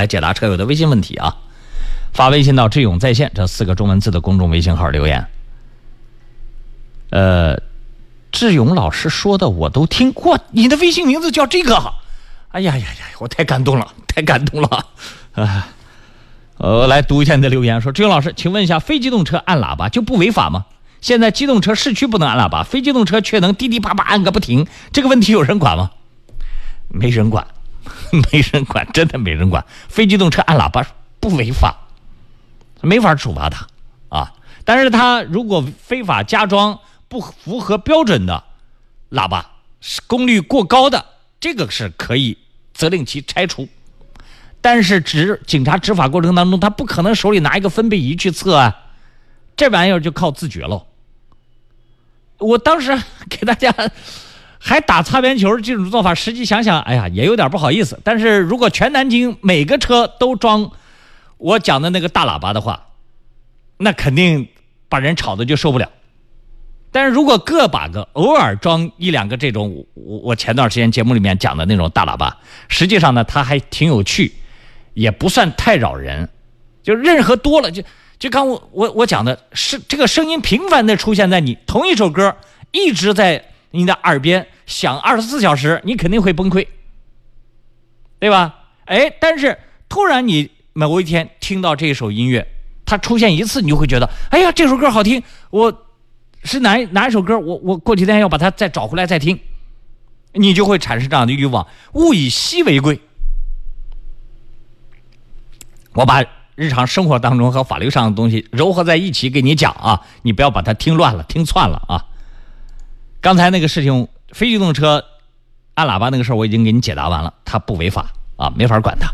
来解答车友的微信问题啊！发微信到“智勇在线”这四个中文字的公众微信号留言。呃，智勇老师说的我都听过，你的微信名字叫这个？哎呀呀呀！我太感动了，太感动了！啊，我来读一下你的留言，说智勇老师，请问一下，非机动车按喇叭就不违法吗？现在机动车市区不能按喇叭，非机动车却能滴滴叭叭按个不停，这个问题有人管吗？没人管，没人管，真的没人管。非机动车按喇叭不违法，没法处罚他啊。但是他如果非法加装不符合标准的喇叭，功率过高的，这个是可以责令其拆除。但是执警察执法过程当中，他不可能手里拿一个分贝仪去测啊，这玩意儿就靠自觉喽。我当时 给大家还打擦边球，这种做法，实际想想，哎呀，也有点不好意思。但是如果全南京每个车都装我讲的那个大喇叭的话，那肯定把人吵的就受不了。但是如果个把个偶尔装一两个这种，我我前段时间节目里面讲的那种大喇叭，实际上呢，它还挺有趣，也不算太扰人。就任何多了就。就刚我我我讲的是这个声音频繁的出现在你同一首歌一直在你的耳边想二十四小时，你肯定会崩溃，对吧？哎，但是突然你某一天听到这首音乐，它出现一次，你就会觉得，哎呀，这首歌好听，我是哪哪一首歌？我我过几天要把它再找回来再听，你就会产生这样的欲望。物以稀为贵，我把。日常生活当中和法律上的东西糅合在一起给你讲啊，你不要把它听乱了、听串了啊。刚才那个事情，非机动车按喇叭那个事儿，我已经给你解答完了，它不违法啊，没法管它。